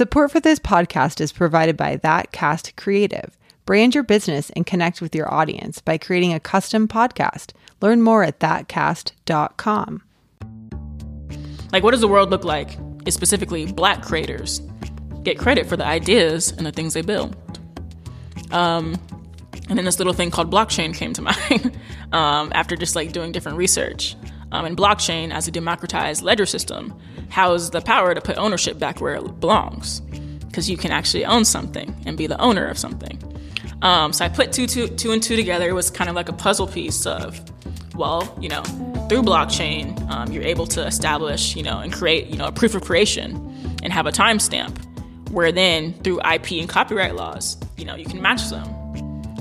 Support for this podcast is provided by That Cast Creative. Brand your business and connect with your audience by creating a custom podcast. Learn more at thatcast.com. Like, what does the world look like? Is specifically black creators get credit for the ideas and the things they build. Um, and then this little thing called blockchain came to mind um, after just like doing different research. Um, and blockchain, as a democratized ledger system, has the power to put ownership back where it belongs, because you can actually own something and be the owner of something. Um, so I put two, two, two and two together. It was kind of like a puzzle piece of, well, you know, through blockchain, um, you're able to establish, you know, and create, you know, a proof of creation and have a timestamp, where then through IP and copyright laws, you know, you can match them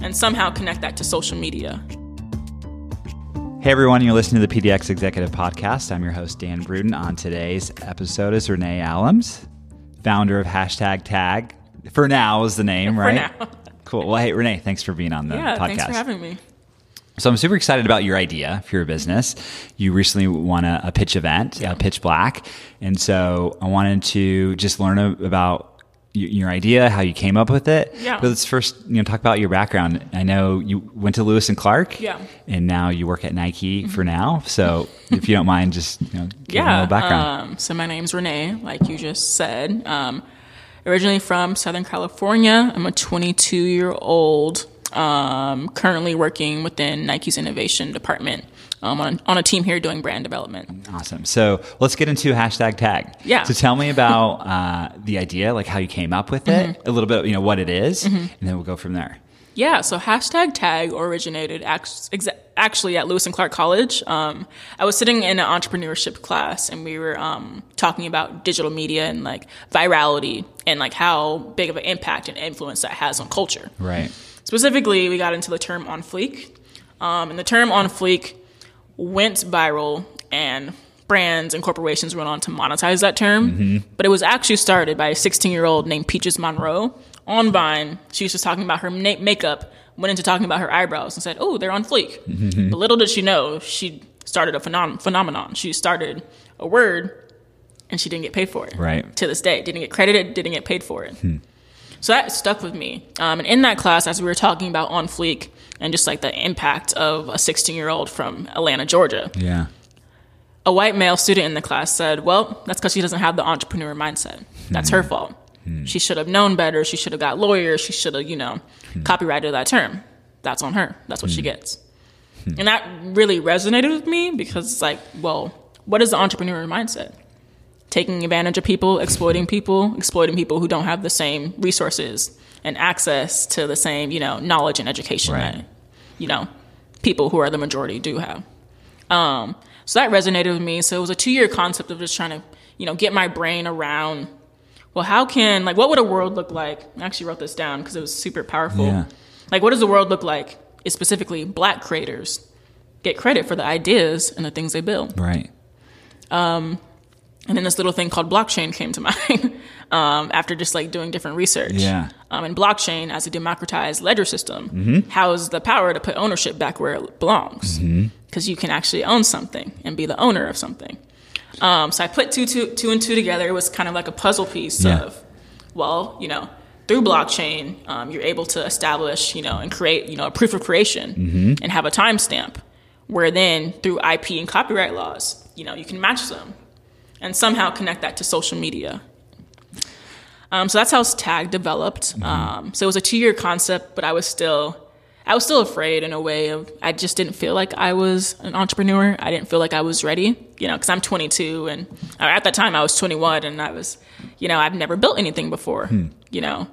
and somehow connect that to social media. Hey everyone, you're listening to the PDX Executive Podcast. I'm your host, Dan Bruden. On today's episode is Renee Allums, founder of Hashtag Tag. For now is the name, For right? now. Cool. Well, hey, Renee, thanks for being on the Yeah, podcast. thanks for having me. So I'm super excited about your idea for your business. You recently won a, a pitch event, Yeah. uh, Pitch Black, and so I wanted to just learn a- about your idea, how you came up with it. Yeah. But let's first, you know, talk about your background. I know you went to Lewis and Clark. Yeah. Mm-hmm. And now you work at Nike for now. So if you don't mind, just you know, give a little background. Um, so my name's Renee, like you just said. Um, originally from Southern California. I'm a 22 year old, um, currently working within Nike's innovation department um, on, on a team here doing brand development. Awesome. So let's get into hashtag tag. Yeah. So tell me about uh, the idea, like how you came up with it, Mm-hmm. a little bit, you know, what it is, and then we'll go from there. Yeah, so hashtag tag originated act- actually at Lewis and Clark College. Um, I was sitting in an entrepreneurship class and we were um, talking about digital media and like virality and like how big of an impact and influence that has on culture. Right. Specifically, we got into the term on fleek. Um, and the term on fleek went viral, and brands and corporations went on to monetize that term. Mm-hmm. But it was actually started by a 16 year old named Peaches Monroe on Vine. She was just talking about her na- makeup, went into talking about her eyebrows, and said, Oh, they're on fleek. Mm-hmm. But little did she know, she started a phenom- phenomenon. She started a word, and she didn't get paid for it. Right. To this day, didn't get credited, didn't get paid for it. Hmm. So that stuck with me. Um, and in that class, as we were talking about on fleek and just like the impact of a 16 year old from Atlanta, Georgia, Yeah. a white male student in the class said, Well, that's because she doesn't have the entrepreneur mindset. That's her hmm. fault. Hmm. She should have known better. She should have got lawyers. She should have, you know, hmm. copyrighted that term. That's on her. That's what she gets. And that really resonated with me because it's like, well, what is the entrepreneur mindset? Taking advantage of people, exploiting people, exploiting people who don't have the same resources and access to the same, you know, knowledge and education Right. that, you know, people who are the majority do have. Um, so that resonated with me. So it was a two year concept of just trying to, you know, get my brain around, well, how can, like, what would a world look like? I actually wrote this down because it was super powerful. Yeah. Like, what does the world look like? Is specifically black creators get credit for the ideas and the things they build. Right. And then this little thing called blockchain came to mind um, after just like doing different research. Yeah. Um, and blockchain, as a democratized ledger system, has the power to put ownership back where it belongs, because you can actually own something and be the owner of something. Um, so I put two, two, two and two together. It was kind of like a puzzle piece Yeah. of, well, you know, through blockchain, um, you're able to establish, you know, and create, you know, a proof of creation and have a timestamp, where then through IP and copyright laws, you know, you can match them and somehow connect that to social media. Um, so that's how Tag developed. Um, so it was a two-year concept, but I was still, I was still afraid in a way of I just didn't feel like I was an entrepreneur. I didn't feel like I was ready, you know, because I'm 22 and or at that time I was 21 and I was, you know, I've never built anything before, you know.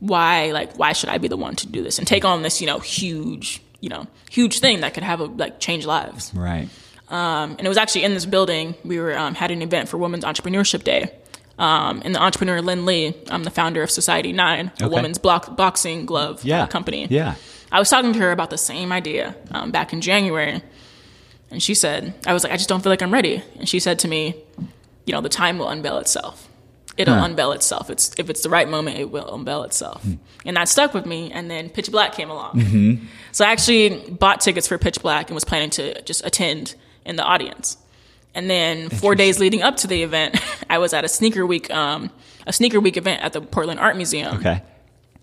Why, like, why should I be the one to do this and take on this, you know, huge, you know, huge thing that could have a, like change lives? Right. Um, and it was actually in this building. We were um, had an event for Women's Entrepreneurship Day, um, and the entrepreneur Lynn Lee, I'm the founder of Society Nine, a Okay. women's block, boxing glove uh, Yeah. company. Yeah. I was talking to her about the same idea um, back in January, and she said, "I was like, I just don't feel like I'm ready." And she said to me, "You know, the time will unveil itself. It'll Huh. unveil itself. It's if it's the right moment, it will unveil itself." Hmm. And that stuck with me. And then Pitch Black came along, Mm-hmm. so I actually bought tickets for Pitch Black and was planning to just attend in the audience. And then four days leading up to the event, I was at a sneaker week, um, a sneaker week event at the Portland Art Museum. Okay.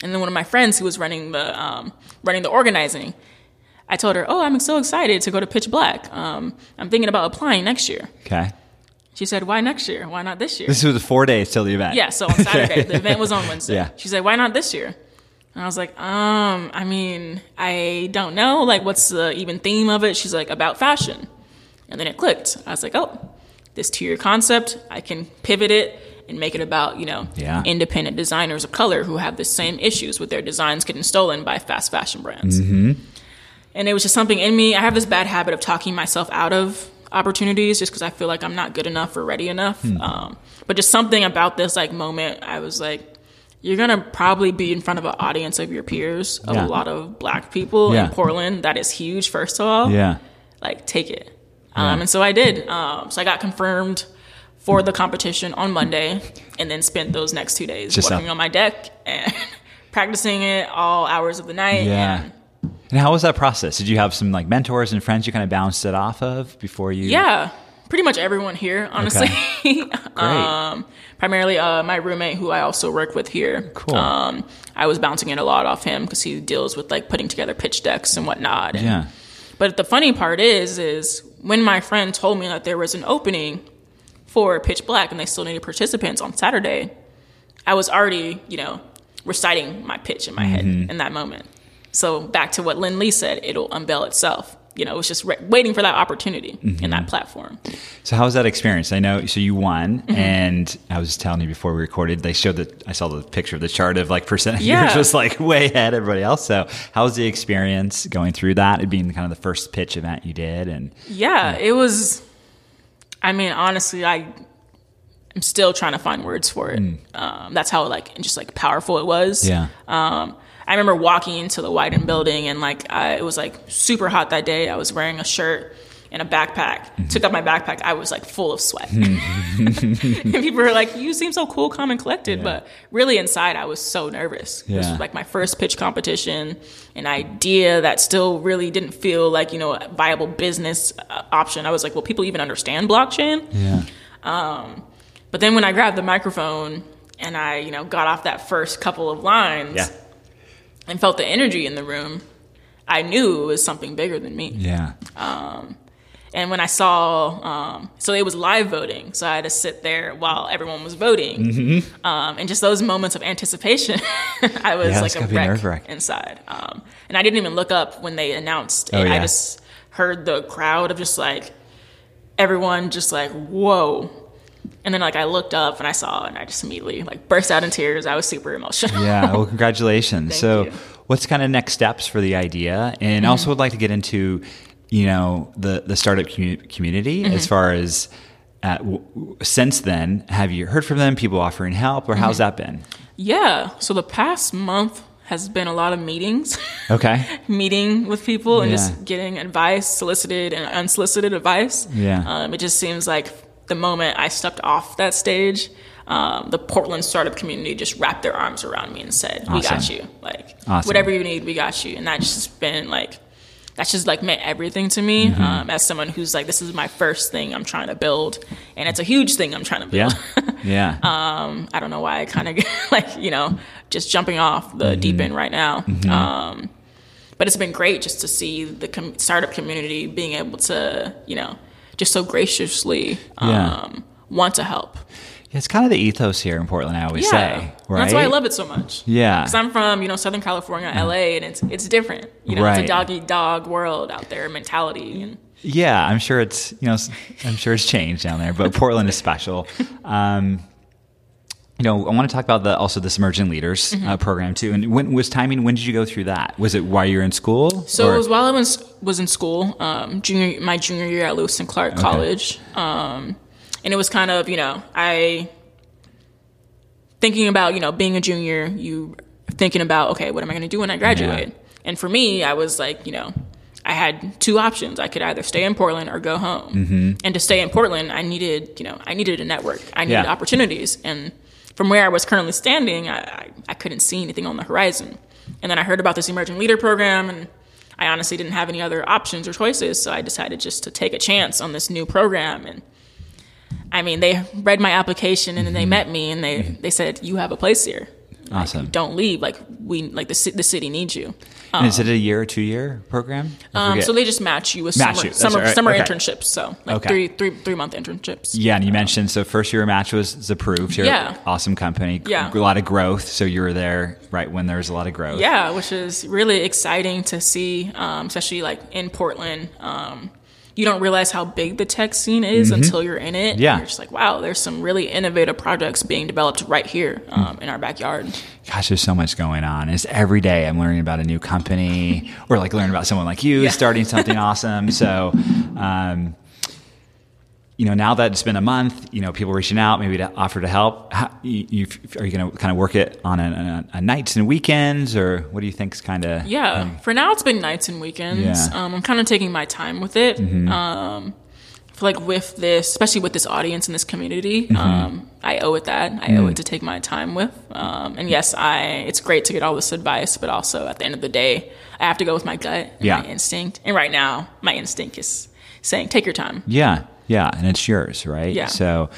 And then one of my friends who was running the um, running the organizing, I told her, "Oh, I'm so excited to go to Pitch Black. Um, I'm thinking about applying next year." Okay. She said, "Why next year? Why not this year?" This was four days till the event. yeah. So on Saturday, the event was on Wednesday. Yeah. She said, "Why not this year?" And I was like, "Um, I mean, I don't know. Like, what's the even theme of it?" She's like, "About fashion," and then it clicked. I was like, "Oh, this two-year concept. I can pivot it." And make it about you know Yeah. independent designers of color who have the same issues with their designs getting stolen by fast fashion brands and it was just something in me. I have this bad habit of talking myself out of opportunities just because I feel like I'm not good enough or ready enough. Hmm. Um, but just something about this like moment, I was like, you're gonna probably be in front of an audience of your peers, of Yeah. a lot of black people Yeah. in Portland. That is huge. First of all, Yeah. like take it. Um, and so I did. Um, so I got confirmed for the competition on Monday, and then spent those next two days Just working up- on my deck and practicing it all hours of the night. Yeah. And And how was that process? Did you have some like mentors and friends you kind of bounced it off of before you? Yeah, pretty much everyone here, honestly. um, primarily uh, my roommate, who I also work with here. Cool. Um, I was bouncing it a lot off him because he deals with like putting together pitch decks and whatnot. And- Yeah. But the funny part is, is when my friend told me that there was an opening for Pitch Black and they still needed participants on Saturday, I was already, you know, reciting my pitch in my head mm-hmm. in that moment. So back to what Lynn Lee said, it'll unveil itself. You know, it was just re- waiting for that opportunity in that platform. So how was that experience? I know. So you won, Mm-hmm. and I was telling you before we recorded. They showed that I saw the picture of the chart of like percentage. Yeah. Was like way ahead of everybody else. So how was the experience going through that? It being kind of the first pitch event you did, and Yeah, it was. I mean, honestly, I I'm still trying to find words for it. Um, that's how like just like powerful it was. yeah, Um, I remember walking into the Wyden building and like I, it was like super hot that day. I was wearing a shirt and a backpack. Mm-hmm. Took up my backpack. I was like full of sweat. Mm-hmm. and people were like, "You seem so cool, calm, and collected," but really inside, I was so nervous. This was like my first pitch competition, an idea that still really didn't feel like you know a viable business uh, option. I was like, "Will people even understand blockchain?" yeah, um, But then when I grabbed the microphone and I, you know, got off that first couple of lines yeah, and felt the energy in the room, I knew it was something bigger than me. yeah. And when I saw, um, so it was live voting, so I had to sit there while everyone was voting, Mm-hmm. um, and just those moments of anticipation, I was Yeah, like a wreck inside. Um, and I didn't even look up when they announced it. Oh, yeah. I just heard the crowd of just like everyone just like whoa. And then like I looked up and I saw and I just immediately like burst out in tears. I was super emotional. Yeah. Well, congratulations. So, you. Mm-hmm. what's kind of next steps for the idea? And also would like to get into, you know, the the startup commu- community Mm-hmm. as far as. Uh, w- since then, have you heard from them? People offering help, or Mm-hmm. how's that been? Yeah. So the past month has been a lot of meetings, Okay. meeting with people and Yeah. just getting advice, solicited and unsolicited advice. Yeah. Um, it just seems like the moment I stepped off that stage, um, the Portland startup community just wrapped their arms around me and said, "We got you. Like Awesome. whatever you need, we got you." And that's just been like. That's just like meant everything to me Mm-hmm. um, as someone who's like, this is my first thing I'm trying to build, and it's a huge thing I'm trying to build. Yeah. Yeah. Um, I don't know why I kind of like you know just jumping off the deep end right now. Um, but it's been great just to see the com- startup community being able to you know just so graciously um, Yeah. want to help. it's kind of the ethos here in Portland. I always Yeah, say, right? that's why I love it so much. Yeah. because I'm from you know Southern California, LA, and it's it's different. You know, Right. it's a dog eat dog world out there mentality and. Yeah, I'm sure it's you know I'm sure it's changed down there, but Portland is special. Um, you know, I want to talk about the also this emerging leaders Mm-hmm. uh, program too. And when was timing? When did you go through that? Was it while you were in school? So or- it was while I was was in school, um, junior my junior year at Lewis and Clark College, um, and it was kind of you know I thinking about you know being a junior, you thinking about okay, what am I going to do when I graduate? And for me, I was like you know I had two options. I could either stay in Portland or go home. And to stay in Portland, I needed you know I needed a network, I needed Yeah. opportunities, and from where I was currently standing, I, I, I couldn't see anything on the horizon. And then I heard about this emerging leader program, and I honestly didn't have any other options or choices, so I decided just to take a chance on this new program. And I mean, they read my application and then they mm-hmm. met me and they mm-hmm. they said you have a place here. Like, Awesome. don't leave. Like we like the the city needs you. And is it a year or two year program? Um, so they just match you with Match summer you. Summer, right. summer Okay. internships. So like Okay. three three three month internships. yeah, and you mentioned so first year match was approved. You're Yeah. awesome company. Yeah. a lot of growth. So you were there right when there was a lot of growth. Yeah, which is really exciting to see, um, especially like in Portland. You don't realize how big the tech scene is until you're in it. Mm-hmm. Yeah. You're just like, wow, there's some really innovative projects being developed right here um, in our backyard. Gosh, there's so much going on. It's every day I'm learning about a new company or like learning about someone like you Yeah. starting something awesome. So, um, you know, now that it's been a month, you know, people reaching out maybe to offer to help. How, you, you, are you going to kind of work it on a, a, a nights and weekends, or what do you think's kind of? Yeah, for now it's been nights and weekends. Yeah. Mm-hmm. Um, I'm kind of taking my time with it. Um, I feel like with this, especially with this audience and this community, Mm-hmm. um, I owe it that. I Mm. owe it to take my time with. Um, and yes, I it's great to get all this advice, but also at the end of the day, I have to go with my gut and Yeah. my instinct. And right now, my instinct is saying, take your time. Yeah, yeah, and it's yours, right? Yeah. So,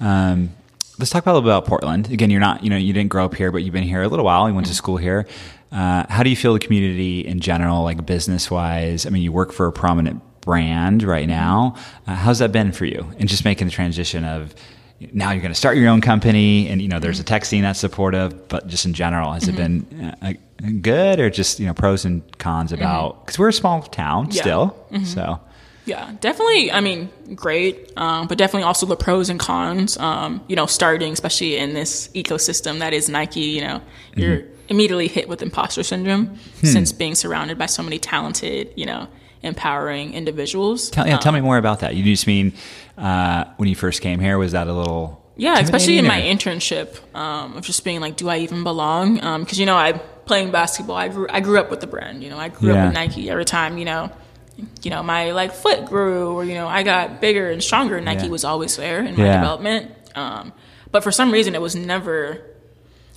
um, let's talk about a little bit about Portland. Again, you're not, you know, you didn't grow up here, but you've been here a little while. You went to school here. Uh, how do you feel the community in general, like business wise? I mean, you work for a prominent brand right now. Uh, how's that been for you? And just making the transition of now you're going to start your own company, and you know, there's a tech scene that's supportive, but just in general, has it been uh, good or just you know pros and cons about? Because we're a small town Yeah. still, so. Yeah, definitely. I mean, great, um, but definitely also the pros and cons. Um, you know, starting especially in this ecosystem that is Nike. You know, you're Mm-hmm. immediately hit with imposter syndrome Hmm. since being surrounded by so many talented, you know, empowering individuals. Tell, yeah, Um, tell me more about that. You just mean uh, when you first came here, was that a little? Yeah, especially in my internship, um, of just being like, do I even belong? Because you know, I playing basketball. I grew I grew up with the brand. You know, I grew Yeah. up with Nike. Every time, you know, you know, my like foot grew, or you know, I got bigger and stronger. Nike Yeah. was always there in my Yeah. development. Um, but for some reason, it was never,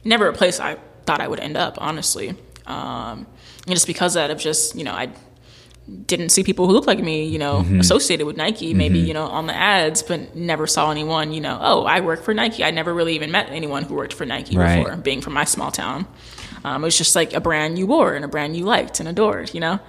never a place I thought I would end up. Honestly, um, and just because of that, of just you know, I didn't see people who looked like me, you know, Mm-hmm. associated with Nike, maybe, you know, on the ads, but never saw anyone, you know, oh, I work for Nike. I never really even met anyone who worked for Nike Right. before, being from my small town. Um, it was just like a brand you wore and a brand you liked and adored, you know?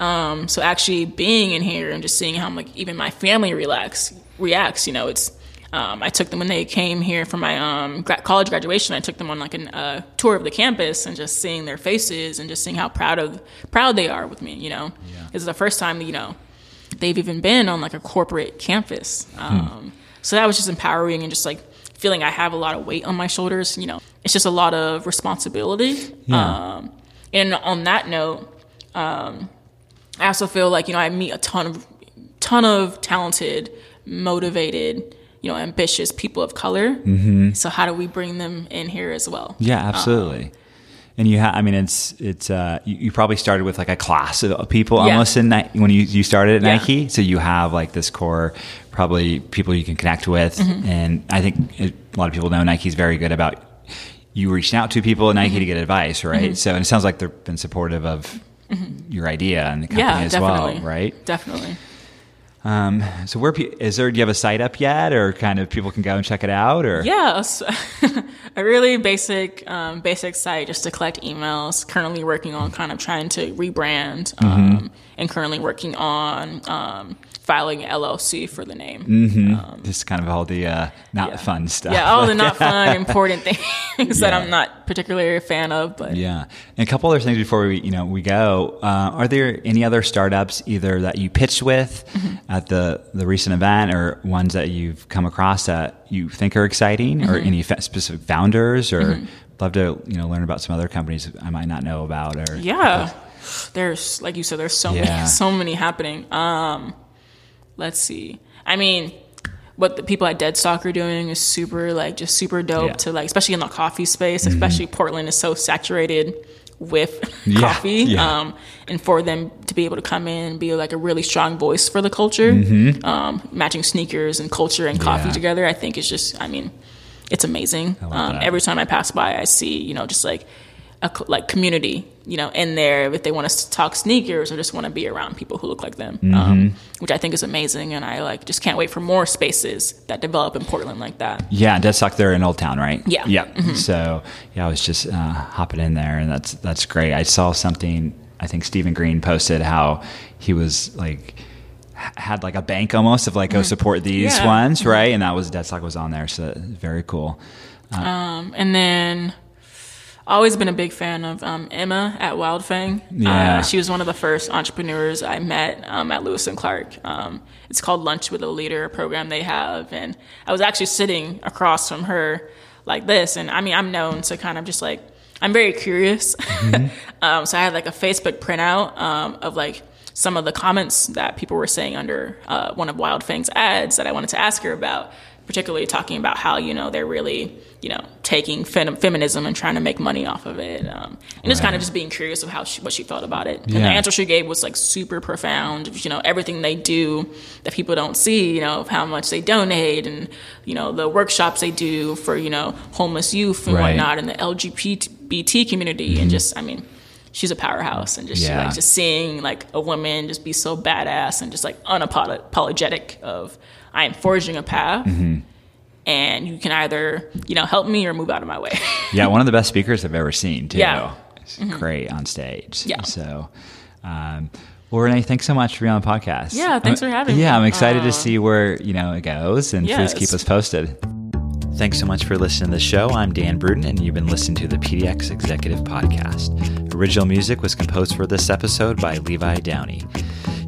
Um, so actually being in here and just seeing how like even my family relax reacts, you know, it's um, I took them when they came here for my um, gra- college graduation. I took them on like a uh, tour of the campus and just seeing their faces and just seeing how proud of proud they are with me. You know, this is the first time you know they've even been on like a corporate campus. Um, So that was just empowering and just like feeling I have a lot of weight on my shoulders. You know, it's just a lot of responsibility. Yeah. Um, and on that note, um, I also feel like you know I meet a ton of ton of talented, motivated, you know, ambitious people of color. Mm-hmm. So how do we bring them in here as well? Yeah, absolutely. and you have, I mean, it's it's uh, you, you probably started with like a class of people Yeah. almost in Ni- when you you started at Yeah. Nike, so you have like this core probably people you can connect with, Mm-hmm. and I think it, a lot of people know Nike's very good about you reaching out to people at Nike Mm-hmm. to get advice, right? So and it sounds like they've been supportive of your idea and the company Mm-hmm. Yeah, as definitely. well, right? Definitely. Um, so where is there? Do you have a site up yet, or kind of people can go and check it out, or Yeah, a really basic, um, basic site just to collect emails. Currently working on kind of trying to rebrand, um, and currently working on um, filing LLC for the name. just kind of all the uh, not fun stuff? Yeah, all the not fun, important things that I'm not particularly a fan of. But Yeah, and a couple other things before we, you know, we go. Uh, are there any other startups either that you pitched with at the the recent event, or ones that you've come across that you think are exciting, or any fa- specific founders, or love to you know learn about some other companies I might not know about, or yeah, there's like you said, there's so Yeah. many, so many happening. Um, let's see. I mean, what the people at Deadstock are doing is super, like, just super dope Yeah. Mm-hmm. to like, especially in the coffee space. Especially Portland is so saturated with Yeah, coffee, yeah. um, and for them to be able to come in and be like a really strong voice for the culture, um, matching sneakers and culture and coffee Mm-hmm. Yeah. together, I think is just, I mean, it's amazing. Um, every time I pass by, I see, you know, just like a like community you know, in there if they want to talk sneakers or just want to be around people who look like them, Mm-hmm. um, which I think is amazing. And I like just can't wait for more spaces that develop in Portland like that. Yeah, Deadstock, they're in Old Town, right? Yeah. Yeah. So yeah, I was just uh, hopping in there, and that's that's great. I saw something. I think Stephen Green posted how he was like had like a bank almost of like go support these Yeah. ones, right? And that was Deadstock was on there, so very cool. Um, and then always been a big fan of um, Emma at Wildfang. Yeah. Uh, she was one of the first entrepreneurs I met um, at Lewis and Clark. Um, it's called Lunch with a Leader, program they have, and I was actually sitting across from her like this. And I mean, I'm known to kind of just like I'm very curious. um, so I had like a Facebook printout um, of like some of the comments that people were saying under uh, one of Wildfang's ads that I wanted to ask her about, particularly talking about how you know they're really you know taking fem- feminism and trying to make money off of it, um, and just kind of just being curious of how she, what she thought about it. And the answer she gave was like super profound. You know everything they do that people don't see. You know of how much they donate and you know the workshops they do for you know homeless youth and Right. whatnot in the LGBT community, and just I mean. She's a powerhouse, and just she, Yeah. like just seeing like a woman just be so badass and just like unapologetic of I am forging a path, Mm-hmm. and you can either you know help me or move out of my way. Yeah, one of the best speakers I've ever seen too. Yeah. It's great on stage. Yeah. So, um, well, Renee, thanks so much for being on the podcast. Yeah, thanks I'm- for having Yeah, me. I'm excited Uh, to see where you know it goes, and please keep us posted. Thanks so much for listening to the show. I'm Dan Bruton, and you've been listening to the PDX Executive Podcast. Original music was composed for this episode by Levi Downey.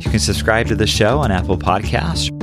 You can subscribe to the show on Apple Podcasts